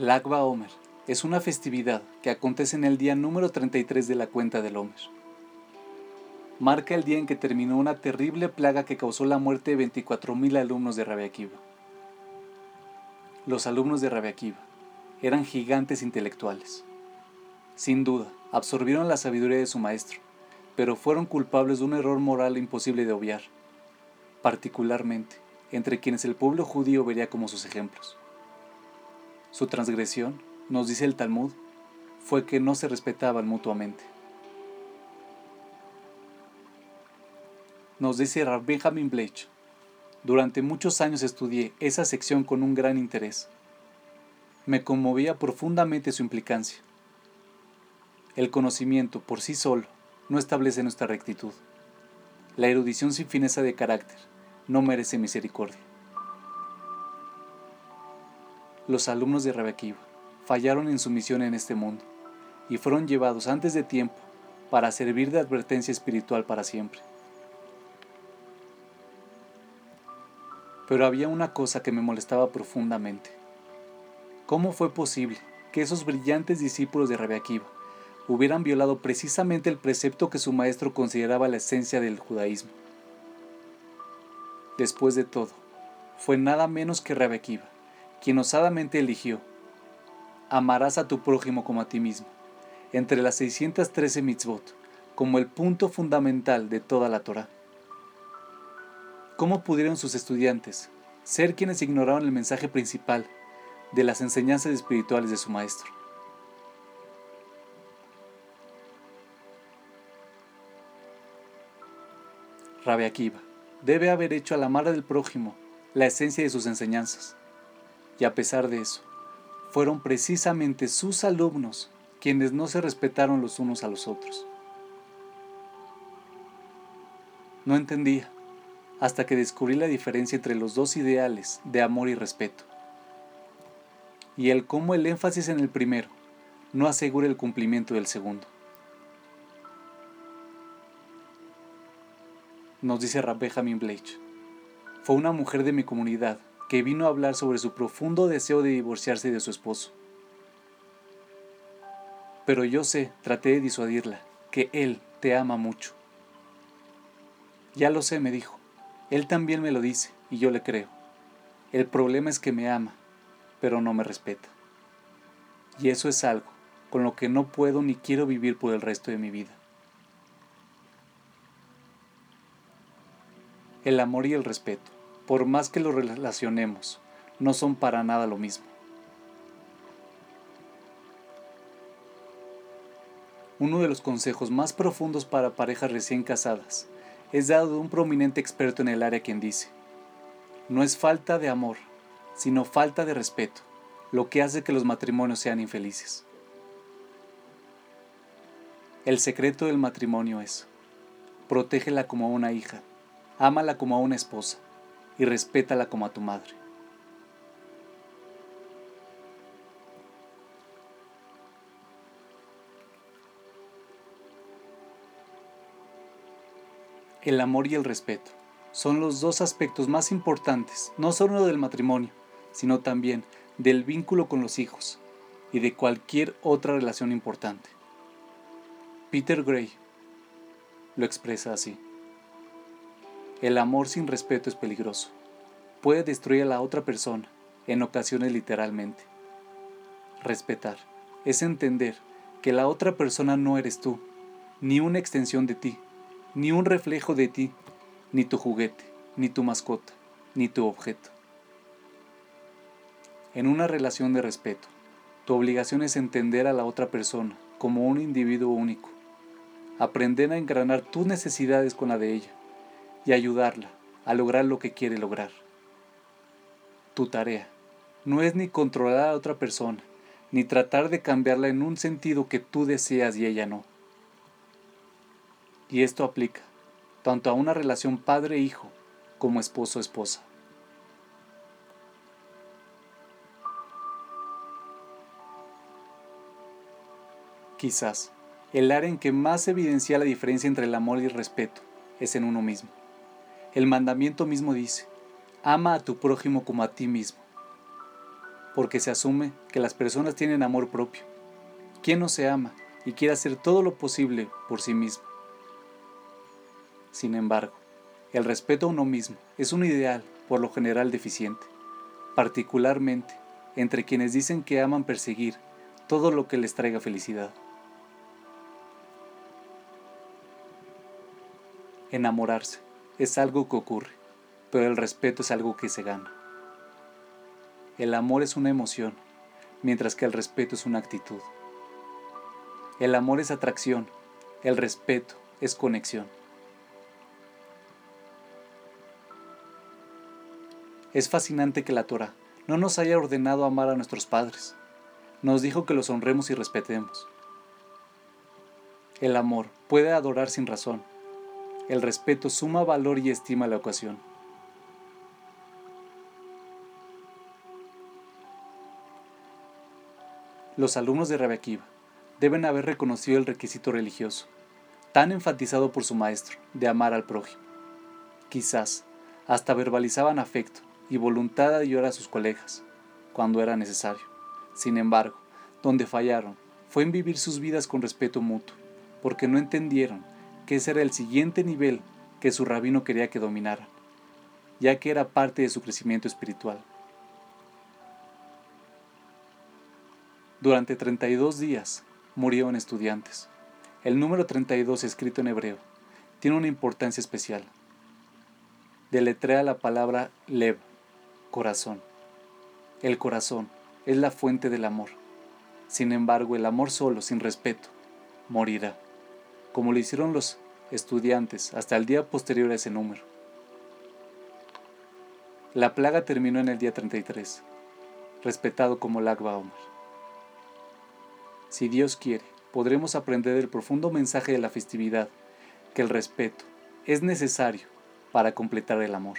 Lagba Omer es una festividad que acontece en el día número 33 de la cuenta del Omer. Marca el día en que terminó una terrible plaga que causó la muerte de 24.000 alumnos de Rabbi Akiva. Los alumnos de Rabbi Akiva eran gigantes intelectuales. Sin duda, absorbieron la sabiduría de su maestro, pero fueron culpables de un error moral imposible de obviar, particularmente entre quienes el pueblo judío vería como sus ejemplos. Su transgresión, nos dice el Talmud, fue que no se respetaban mutuamente. Nos dice Rabbi Benjamin Bleich, durante muchos años estudié esa sección con un gran interés. Me conmovía profundamente su implicancia. El conocimiento por sí solo no establece nuestra rectitud. La erudición sin fineza de carácter no merece misericordia. Los alumnos de Rebequiva fallaron en su misión en este mundo y fueron llevados antes de tiempo para servir de advertencia espiritual para siempre. Pero había una cosa que me molestaba profundamente. ¿Cómo fue posible que esos brillantes discípulos de Rebequiva hubieran violado precisamente el precepto que su maestro consideraba la esencia del judaísmo? Después de todo, fue nada menos que Rebequiva quien osadamente eligió, amarás a tu prójimo como a ti mismo, entre las 613 mitzvot, como el punto fundamental de toda la Torah. ¿Cómo pudieron sus estudiantes ser quienes ignoraron el mensaje principal de las enseñanzas espirituales de su maestro? Rabbi Akiva debe haber hecho a la madre del prójimo la esencia de sus enseñanzas. Y a pesar de eso, fueron precisamente sus alumnos quienes no se respetaron los unos a los otros. No entendía, hasta que descubrí la diferencia entre los dos ideales de amor y respeto, y el cómo el énfasis en el primero no asegura el cumplimiento del segundo. Nos dice Rabbe Jamin Bleich, fue una mujer de mi comunidad que vino a hablar sobre su profundo deseo de divorciarse de su esposo. Pero yo sé, traté de disuadirla, que él te ama mucho. Ya lo sé, me dijo. Él también me lo dice, y yo le creo. El problema es que me ama, pero no me respeta. Y eso es algo con lo que no puedo ni quiero vivir por el resto de mi vida. El amor y el respeto por más que lo relacionemos, no son para nada lo mismo. Uno de los consejos más profundos para parejas recién casadas es dado de un prominente experto en el área quien dice, no es falta de amor, sino falta de respeto, lo que hace que los matrimonios sean infelices. El secreto del matrimonio es, protégela como a una hija, ámala como a una esposa, y respétala como a tu madre. El amor y el respeto son los dos aspectos más importantes, no solo del matrimonio, sino también del vínculo con los hijos y de cualquier otra relación importante. Peter Gray lo expresa así. El amor sin respeto es peligroso. Puede destruir a la otra persona, en ocasiones literalmente. Respetar es entender que la otra persona no eres tú, ni una extensión de ti, ni un reflejo de ti, ni tu juguete, ni tu mascota, ni tu objeto. En una relación de respeto, tu obligación es entender a la otra persona como un individuo único, aprender a engranar tus necesidades con la de ella, y ayudarla a lograr lo que quiere lograr. Tu tarea no es ni controlar a otra persona, ni tratar de cambiarla en un sentido que tú deseas y ella no. Y esto aplica tanto a una relación padre-hijo como esposo-esposa. Quizás el área en que más evidencia la diferencia entre el amor y el respeto es en uno mismo. El mandamiento mismo dice, ama a tu prójimo como a ti mismo. porque se asume que las personas tienen amor propio. ¿Quién no se ama y quiere hacer todo lo posible por sí mismo? Sin embargo, el respeto a uno mismo es un ideal por lo general deficiente, particularmente entre quienes dicen que aman perseguir todo lo que les traiga felicidad. Enamorarse es algo que ocurre, pero el respeto es algo que se gana. El amor es una emoción, mientras que el respeto es una actitud. El amor es atracción, el respeto es conexión. Es fascinante que la Torah no nos haya ordenado amar a nuestros padres. Nos dijo que los honremos y respetemos. El amor puede adorar sin razón. El respeto suma valor y estima la ocasión. Los alumnos de Rebequiva deben haber reconocido el requisito religioso, tan enfatizado por su maestro, de amar al prójimo. Quizás hasta verbalizaban afecto, y voluntad de ayudar a sus colegas, cuando era necesario. Sin embargo, donde fallaron fue en vivir sus vidas con respeto mutuo, porque no entendieron que ese era el siguiente nivel que su rabino quería que dominaran, ya que era parte de su crecimiento espiritual. Durante 32 días murieron estudiantes. El número 32 escrito en hebreo tiene una importancia especial. Deletrea la palabra lev, corazón. El corazón es la fuente del amor. Sin embargo, el amor solo, sin respeto, morirá, como lo hicieron los estudiantes hasta el día posterior a ese número. La plaga terminó en el día 33, respetado como Lag Baomer. Si Dios quiere, podremos aprender el profundo mensaje de la festividad, que el respeto es necesario para completar el amor.